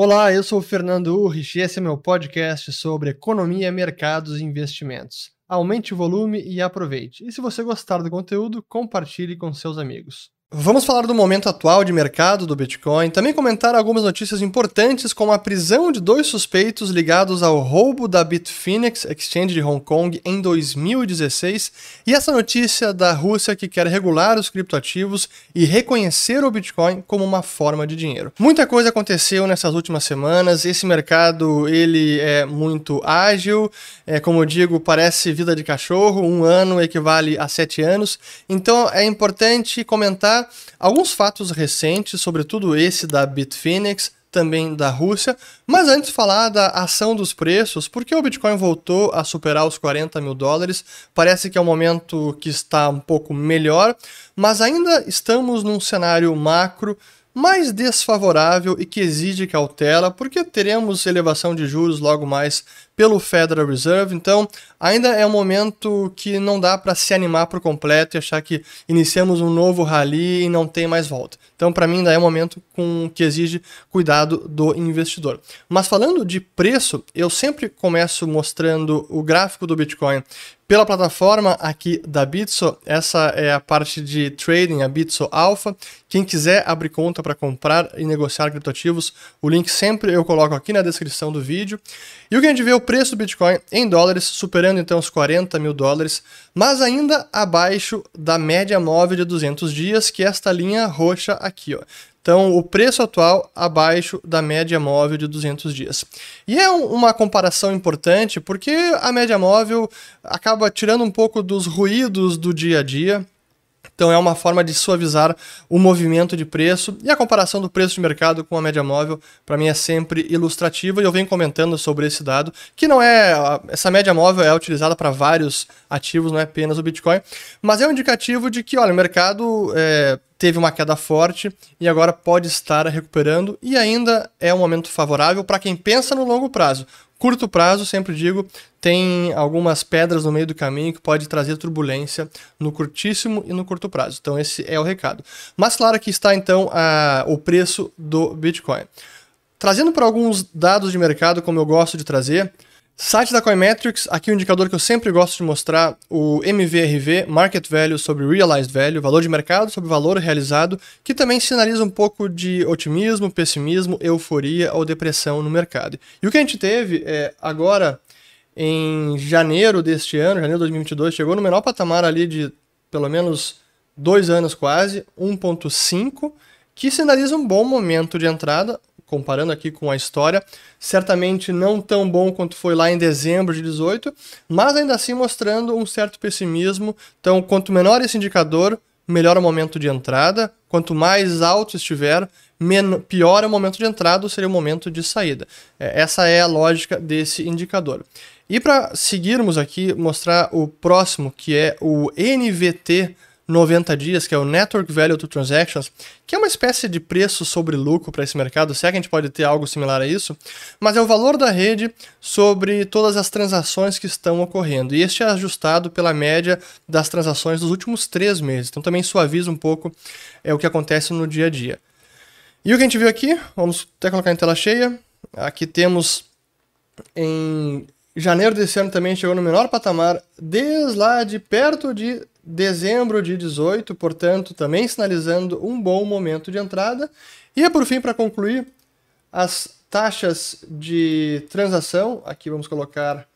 Olá, eu sou o Fernando Urrich e esse é meu podcast sobre economia, mercados e investimentos. Aumente o volume e aproveite. E se você gostar do conteúdo, compartilhe com seus amigos. Vamos falar do momento atual de mercado do Bitcoin, também comentar algumas notícias importantes como a prisão de dois suspeitos ligados ao roubo da Bitfinex Exchange de Hong Kong em 2016 e essa notícia da Rússia que quer regular os criptoativos e reconhecer o Bitcoin como uma forma de dinheiro. Muita coisa aconteceu nessas últimas semanas, esse mercado ele é muito ágil, é, como eu digo, parece vida de cachorro, um ano equivale a sete anos, então é importante comentar alguns fatos recentes, sobretudo esse da Bitfinex, também da Rússia. Mas antes falar da ação dos preços, porque o Bitcoin voltou a superar os 40 mil dólares, parece que é um momento que está um pouco melhor, mas ainda estamos num cenário macro mais desfavorável e que exige cautela, porque teremos elevação de juros logo mais pelo Federal Reserve. Então, ainda é um momento que não dá para se animar por completo e achar que iniciamos um novo rally e não tem mais volta. Então, para mim, ainda é um momento com, que exige cuidado do investidor. Mas falando de preço, eu sempre começo mostrando o gráfico do Bitcoin pela plataforma aqui da Bitso. Essa é a parte de trading, a Bitso Alpha. Quem quiser abrir conta para comprar e negociar criptoativos, o link sempre eu coloco aqui na descrição do vídeo. E o que a gente vê preço do Bitcoin em dólares, superando então os 40 mil dólares, mas ainda abaixo da média móvel de 200 dias, que é esta linha roxa aqui. Ó. Então, o preço atual abaixo da média móvel de 200 dias. E é uma comparação importante porque a média móvel acaba tirando um pouco dos ruídos do dia a dia, então é uma forma de suavizar o movimento de preço e a comparação do preço de mercado com a média móvel, para mim é sempre ilustrativa e eu venho comentando sobre esse dado, que não é essa média móvel é utilizada para vários ativos, não é apenas o Bitcoin, mas é um indicativo de que, olha, o mercado é, teve uma queda forte e agora pode estar recuperando e ainda é um momento favorável para quem pensa no longo prazo. Curto prazo, sempre digo, tem algumas pedras no meio do caminho que pode trazer turbulência no curtíssimo e no curto prazo. Então esse é o recado. Mas claro que está então a, o preço do Bitcoin. Trazendo para alguns dados de mercado, como eu gosto de trazer, Site da Coinmetrics, aqui o um indicador que eu sempre gosto de mostrar, o MVRV, Market Value sobre Realized Value, valor de mercado sobre valor realizado, que também sinaliza um pouco de otimismo, pessimismo, euforia ou depressão no mercado. E o que a gente teve é, agora, em janeiro deste ano, janeiro de 2022, chegou no menor patamar ali de pelo menos dois anos quase, 1.5, que sinaliza um bom momento de entrada, comparando aqui com a história, certamente não tão bom quanto foi lá em dezembro de 18, mas ainda assim mostrando um certo pessimismo. Então, quanto menor esse indicador, melhor o momento de entrada. Quanto mais alto estiver, pior é o momento de entrada ou seria o momento de saída. É, essa é a lógica desse indicador. E para seguirmos aqui, mostrar o próximo, que é o NVT 90 dias, que é o Network Value to Transactions, que é uma espécie de preço sobre lucro para esse mercado, se é que a gente pode ter algo similar a isso, mas é o valor da rede sobre todas as transações que estão ocorrendo. E este é ajustado pela média das transações dos últimos três meses. Então também suaviza um pouco é, o que acontece no dia a dia. E o que a gente viu aqui, vamos até colocar em tela cheia. Aqui temos em janeiro desse ano também chegou no menor patamar, desde lá de perto de dezembro de 18, portanto, também sinalizando um bom momento de entrada. E por fim, para concluir, as taxas de transação, aqui vamos colocar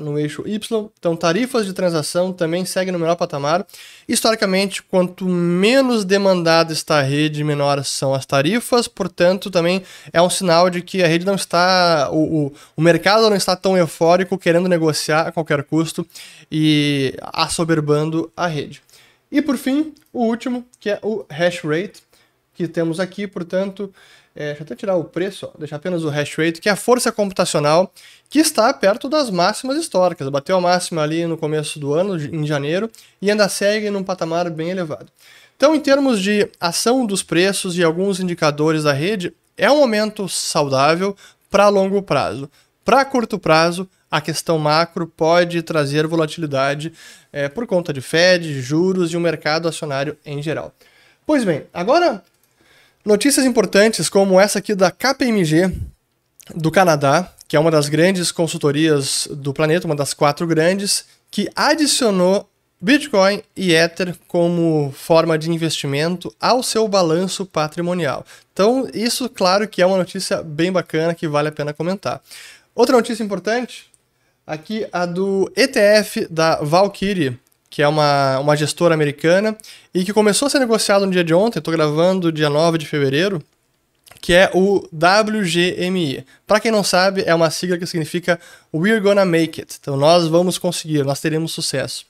no eixo Y. Então, tarifas de transação também seguem no menor patamar. Historicamente, quanto menos demandada está a rede, menor são as tarifas. Portanto, também é um sinal de que a rede não está, o, o, o mercado não está tão eufórico, querendo negociar a qualquer custo e assoberbando a rede. E por fim, o último, que é o hash rate, que temos aqui, portanto, é, deixa eu até tirar o preço, ó, deixar apenas o hash rate, que é a força computacional, que está perto das máximas históricas. Bateu a máxima ali no começo do ano, em janeiro, e ainda segue num patamar bem elevado. Então, em termos de ação dos preços e alguns indicadores da rede, é um momento saudável para longo prazo. Para curto prazo, a questão macro pode trazer volatilidade é, por conta de Fed, juros e o mercado acionário em geral. Pois bem, agora Notícias importantes como essa aqui da KPMG do Canadá, que é uma das grandes consultorias do planeta, uma das quatro grandes, que adicionou Bitcoin e Ether como forma de investimento ao seu balanço patrimonial. Então, isso, claro, que é uma notícia bem bacana que vale a pena comentar. Outra notícia importante, aqui a do ETF da Valkyrie, que é uma, uma gestora americana e que começou a ser negociado no dia de ontem, estou gravando dia 9 de fevereiro, que é o WGMI. Para quem não sabe, é uma sigla que significa We're Gonna Make It. Então, nós vamos conseguir, nós teremos sucesso.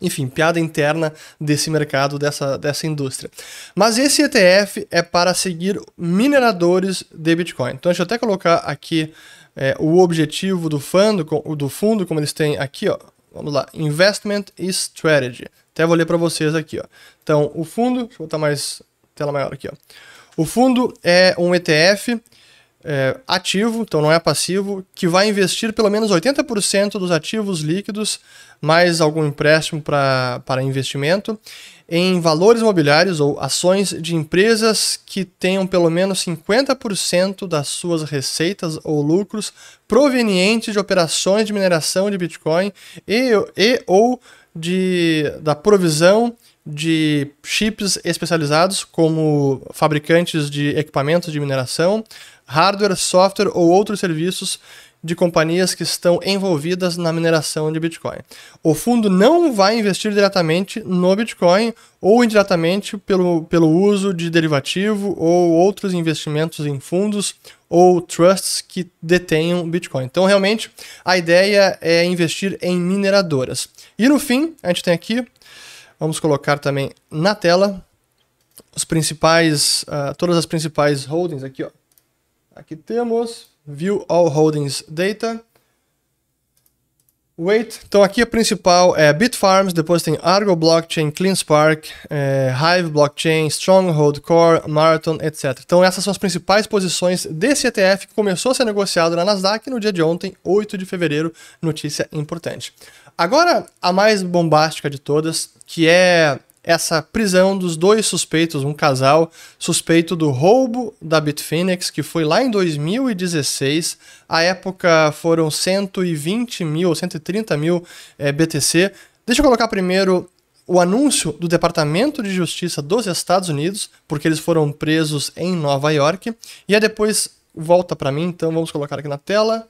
Enfim, piada interna desse mercado, dessa, dessa indústria. Mas esse ETF é para seguir mineradores de Bitcoin. Então, deixa eu até colocar aqui é, o objetivo do fundo, do fundo, como eles têm aqui, ó. Vamos lá, Investment Strategy. Até vou ler para vocês aqui, ó. Então, o fundo, deixa eu botar mais tela maior aqui, ó. O fundo é um ETF é, ativo, então não é passivo, que vai investir pelo menos 80% dos ativos líquidos, mais algum empréstimo pra, para investimento, em valores imobiliários ou ações de empresas que tenham pelo menos 50% das suas receitas ou lucros provenientes de operações de mineração de Bitcoin e, e ou de, da provisão de chips especializados, como fabricantes de equipamentos de mineração, hardware, software ou outros serviços de companhias que estão envolvidas na mineração de Bitcoin. O fundo não vai investir diretamente no Bitcoin ou indiretamente pelo, pelo uso de derivativo ou outros investimentos em fundos ou trusts que detenham Bitcoin. Então, realmente, a ideia é investir em mineradoras. E no fim, a gente tem aqui, vamos colocar também na tela os principais, uh, todas as principais holdings aqui, ó. Aqui temos View All Holdings Data. Wait, então aqui a principal é Bitfarms, depois tem Argo Blockchain, CleanSpark, é, Hive Blockchain, Stronghold Core, Marathon, etc. Então essas são as principais posições desse ETF que começou a ser negociado na Nasdaq no dia de ontem, 8 de fevereiro, notícia importante. Agora a mais bombástica de todas, que é essa prisão dos dois suspeitos, um casal suspeito do roubo da Bitfinex, que foi lá em 2016. À época foram 120 mil, 130 mil é, BTC. Deixa eu colocar primeiro o anúncio do Departamento de Justiça dos Estados Unidos, porque eles foram presos em Nova York. E aí depois volta para mim, então vamos colocar aqui na tela.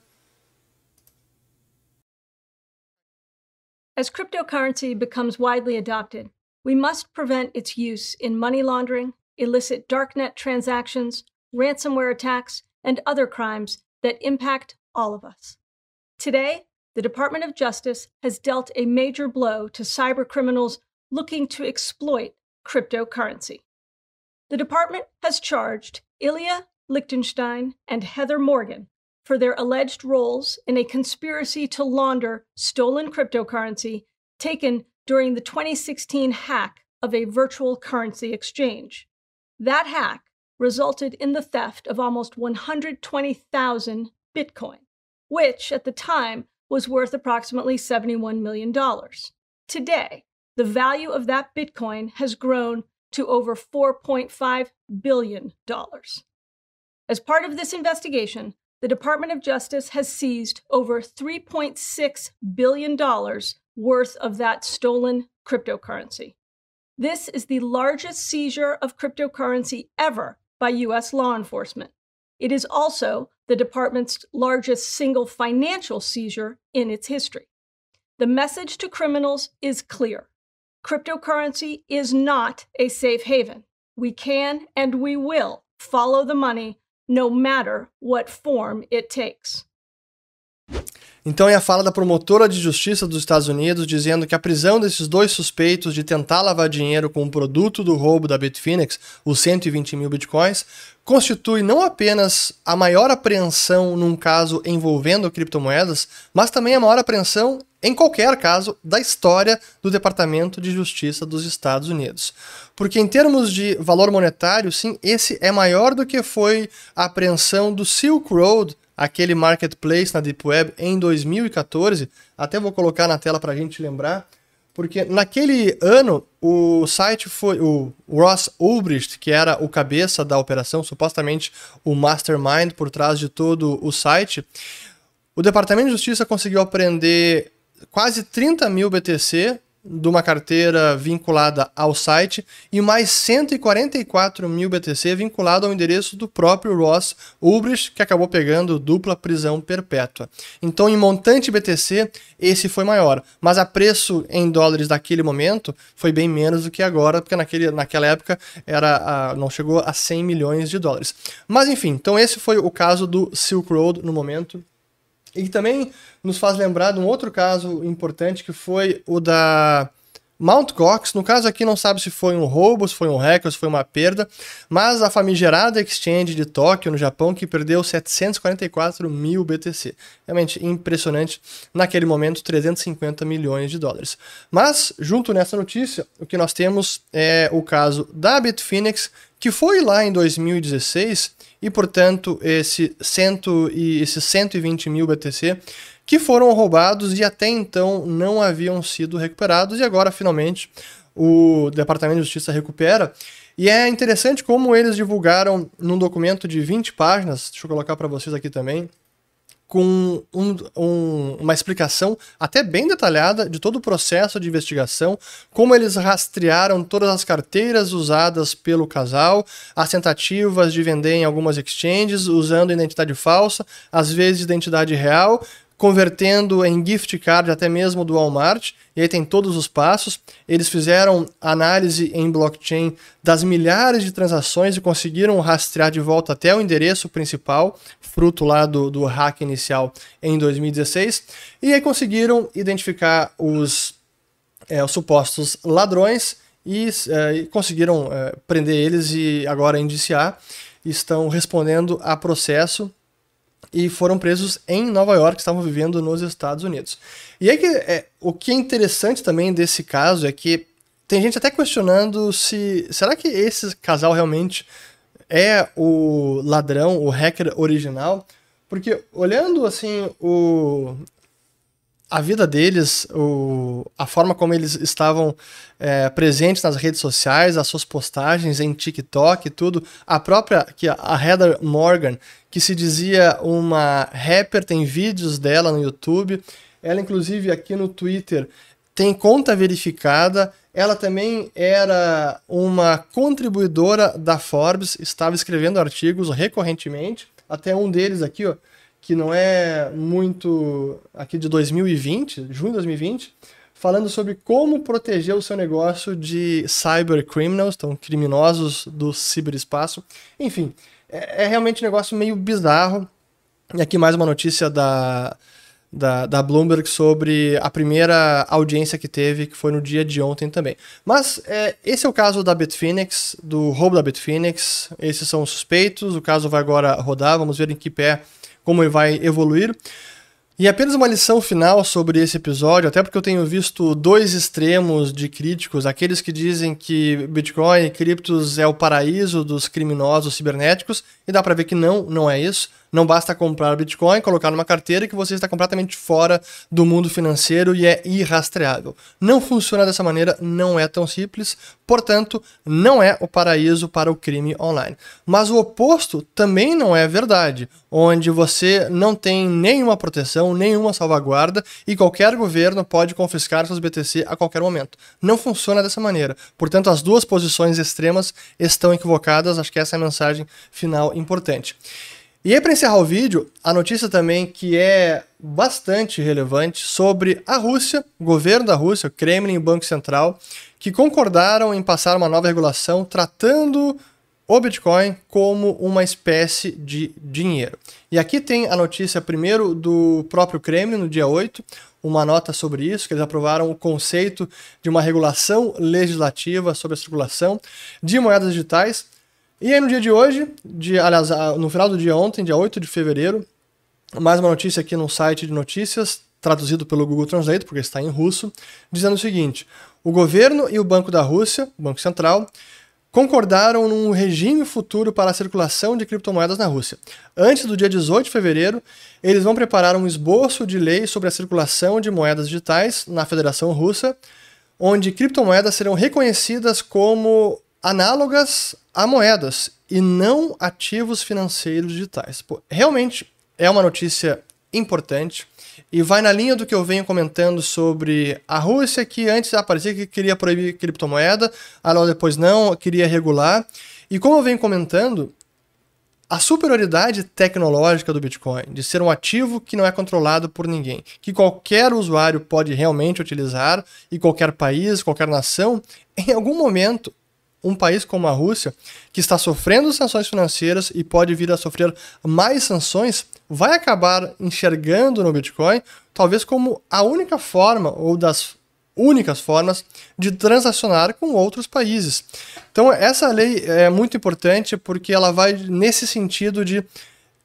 As cryptocurrency becomes widely adopted, We must prevent its use in money laundering, illicit darknet transactions, ransomware attacks, and other crimes that impact all of us. Today, the Department of Justice has dealt a major blow to cybercriminals looking to exploit cryptocurrency. The department has charged Ilya Lichtenstein and Heather Morgan for their alleged roles in a conspiracy to launder stolen cryptocurrency taken during the 2016 hack of a virtual currency exchange. That hack resulted in the theft of almost 120,000 Bitcoin, which at the time was worth approximately $71 million. Today, the value of that Bitcoin has grown to over $4.5 billion. As part of this investigation, the Department of Justice has seized over $3.6 billion worth of that stolen cryptocurrency. This is the largest seizure of cryptocurrency ever by U.S. law enforcement. It is also the department's largest single financial seizure in its history. The message to criminals is clear cryptocurrency is not a safe haven. We can and we will follow the money no matter what form it takes. Então é a fala da promotora de justiça dos Estados Unidos dizendo que a prisão desses dois suspeitos de tentar lavar dinheiro com o produto do roubo da Bitfinex, os 120 mil bitcoins, constitui não apenas a maior apreensão num caso envolvendo criptomoedas, mas também a maior apreensão em qualquer caso da história do Departamento de Justiça dos Estados Unidos. Porque em termos de valor monetário, sim, esse é maior do que foi a apreensão do Silk Road aquele marketplace na Deep Web em 2014. Até vou colocar na tela para a gente lembrar, porque naquele ano o site foi o Ross Ulbricht, que era o cabeça da operação, supostamente o mastermind por trás de todo o site. O Departamento de Justiça conseguiu apreender quase 30 mil BTC de uma carteira vinculada ao site e mais 144 mil BTC vinculado ao endereço do próprio Ross Ulbricht, que acabou pegando dupla prisão perpétua. Então, em montante BTC, esse foi maior, mas a preço em dólares daquele momento foi bem menos do que agora, porque naquele, naquela época era a, não chegou a 100 milhões de dólares. Mas enfim, então esse foi o caso do Silk Road no momento e também nos faz lembrar de um outro caso importante que foi o da Mount Gox. No caso aqui não sabe se foi um roubo, se foi um hack ou se foi uma perda, mas a famigerada exchange de Tóquio, no Japão, que perdeu 744 mil BTC. Realmente impressionante. Naquele momento, 350 milhões de dólares. Mas, junto nessa notícia, o que nós temos é o caso da Bitfinex, que foi lá em 2016 e, portanto, esse cento e, esses 120 mil BTC que foram roubados e até então não haviam sido recuperados e agora finalmente o Departamento de Justiça recupera. E é interessante como eles divulgaram num documento de 20 páginas, deixa eu colocar para vocês aqui também, com um, um, uma explicação até bem detalhada de todo o processo de investigação, como eles rastrearam todas as carteiras usadas pelo casal, as tentativas de vender em algumas exchanges usando identidade falsa, às vezes identidade real, convertendo em gift card até mesmo do Walmart, e aí tem todos os passos. Eles fizeram análise em blockchain das milhares de transações e conseguiram rastrear de volta até o endereço principal, fruto lá do, do hack inicial em 2016, e aí conseguiram identificar os, é, os supostos ladrões e, é, conseguiram é, prender eles e agora indiciar. Estão respondendo a processo e foram presos em Nova York, estavam vivendo nos Estados Unidos. E aí que é, o que é interessante também desse caso é que tem gente até questionando se será que esse casal realmente é o ladrão, o hacker original? Porque olhando assim o a vida deles, o, a forma como eles estavam é, presentes nas redes sociais, as suas postagens em TikTok e tudo, a própria, que a Heather Morgan, que se dizia uma rapper, tem vídeos dela no YouTube, ela inclusive aqui no Twitter tem conta verificada, ela também era uma contribuidora da Forbes, estava escrevendo artigos recorrentemente, até um deles aqui, ó, que não é muito aqui de 2020, junho de 2020, falando sobre como proteger o seu negócio de cyber criminals, então criminosos do ciberespaço. Enfim, é, é realmente um negócio meio bizarro. E aqui mais uma notícia da, da, da, Bloomberg sobre a primeira audiência que teve, que foi no dia de ontem também. Mas é, esse é o caso da Bitfinex, do roubo da Bitfinex. Esses são os suspeitos. O caso vai agora rodar, vamos ver em que pé como ele vai evoluir. E apenas uma lição final sobre esse episódio, até porque eu tenho visto dois extremos de críticos, aqueles que dizem que Bitcoin e criptos é o paraíso dos criminosos cibernéticos, e dá para ver que não, não é isso. Não basta comprar Bitcoin, colocar numa carteira que você está completamente fora do mundo financeiro e é irrastreável. Não funciona dessa maneira, não é tão simples, portanto, não é o paraíso para o crime online. Mas o oposto também não é verdade, onde você não tem nenhuma proteção, nenhuma salvaguarda e qualquer governo pode confiscar seus BTC a qualquer momento. Não funciona dessa maneira. Portanto, as duas posições extremas estão equivocadas. Acho que essa é a mensagem final importante. E aí, para encerrar o vídeo, a notícia também que é bastante relevante sobre a Rússia, o governo da Rússia, o Kremlin e o Banco Central, que concordaram em passar uma nova regulação tratando o Bitcoin como uma espécie de dinheiro. E aqui tem a notícia primeiro do próprio Kremlin no dia 8, uma nota sobre isso, que eles aprovaram o conceito de uma regulação legislativa sobre a circulação de moedas digitais e aí no dia de hoje, de, aliás, no final do dia ontem, dia 8 de fevereiro, mais uma notícia aqui no site de notícias, traduzido pelo Google Translate, porque está em russo, dizendo o seguinte: o governo e o Banco da Rússia, o Banco Central, concordaram num regime futuro para a circulação de criptomoedas na Rússia. Antes do dia 18 de fevereiro, eles vão preparar um esboço de lei sobre a circulação de moedas digitais na Federação Russa onde criptomoedas serão reconhecidas como análogas a moedas e não ativos financeiros digitais. Pô, realmente é uma notícia importante e vai na linha do que eu venho comentando sobre a Rússia, que antes aparecia que queria proibir criptomoeda, aí depois não, queria regular. E como eu venho comentando, a superioridade tecnológica do Bitcoin, de ser um ativo que não é controlado por ninguém, que qualquer usuário pode realmente utilizar e qualquer país, qualquer nação, em algum momento um país como a Rússia, que está sofrendo sanções financeiras e pode vir a sofrer mais sanções, vai acabar enxergando no Bitcoin talvez como a única forma ou das únicas formas de transacionar com outros países. Então, essa lei é muito importante porque ela vai nesse sentido de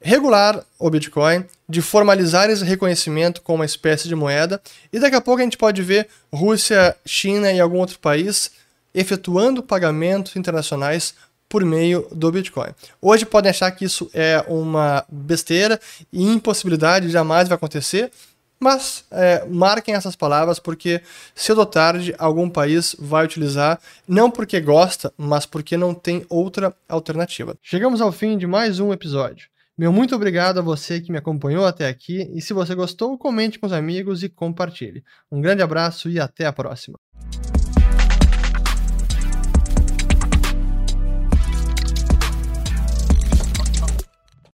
regular o Bitcoin, de formalizar esse reconhecimento como uma espécie de moeda, e daqui a pouco a gente pode ver Rússia, China e algum outro país efetuando pagamentos internacionais por meio do Bitcoin. Hoje podem achar que isso é uma besteira e impossibilidade, jamais vai acontecer, mas é, marquem essas palavras porque cedo ou tarde algum país vai utilizar, não porque gosta, mas porque não tem outra alternativa. Chegamos ao fim de mais um episódio. Meu muito obrigado a você que me acompanhou até aqui e se você gostou, comente com os amigos e compartilhe. Um grande abraço e até a próxima.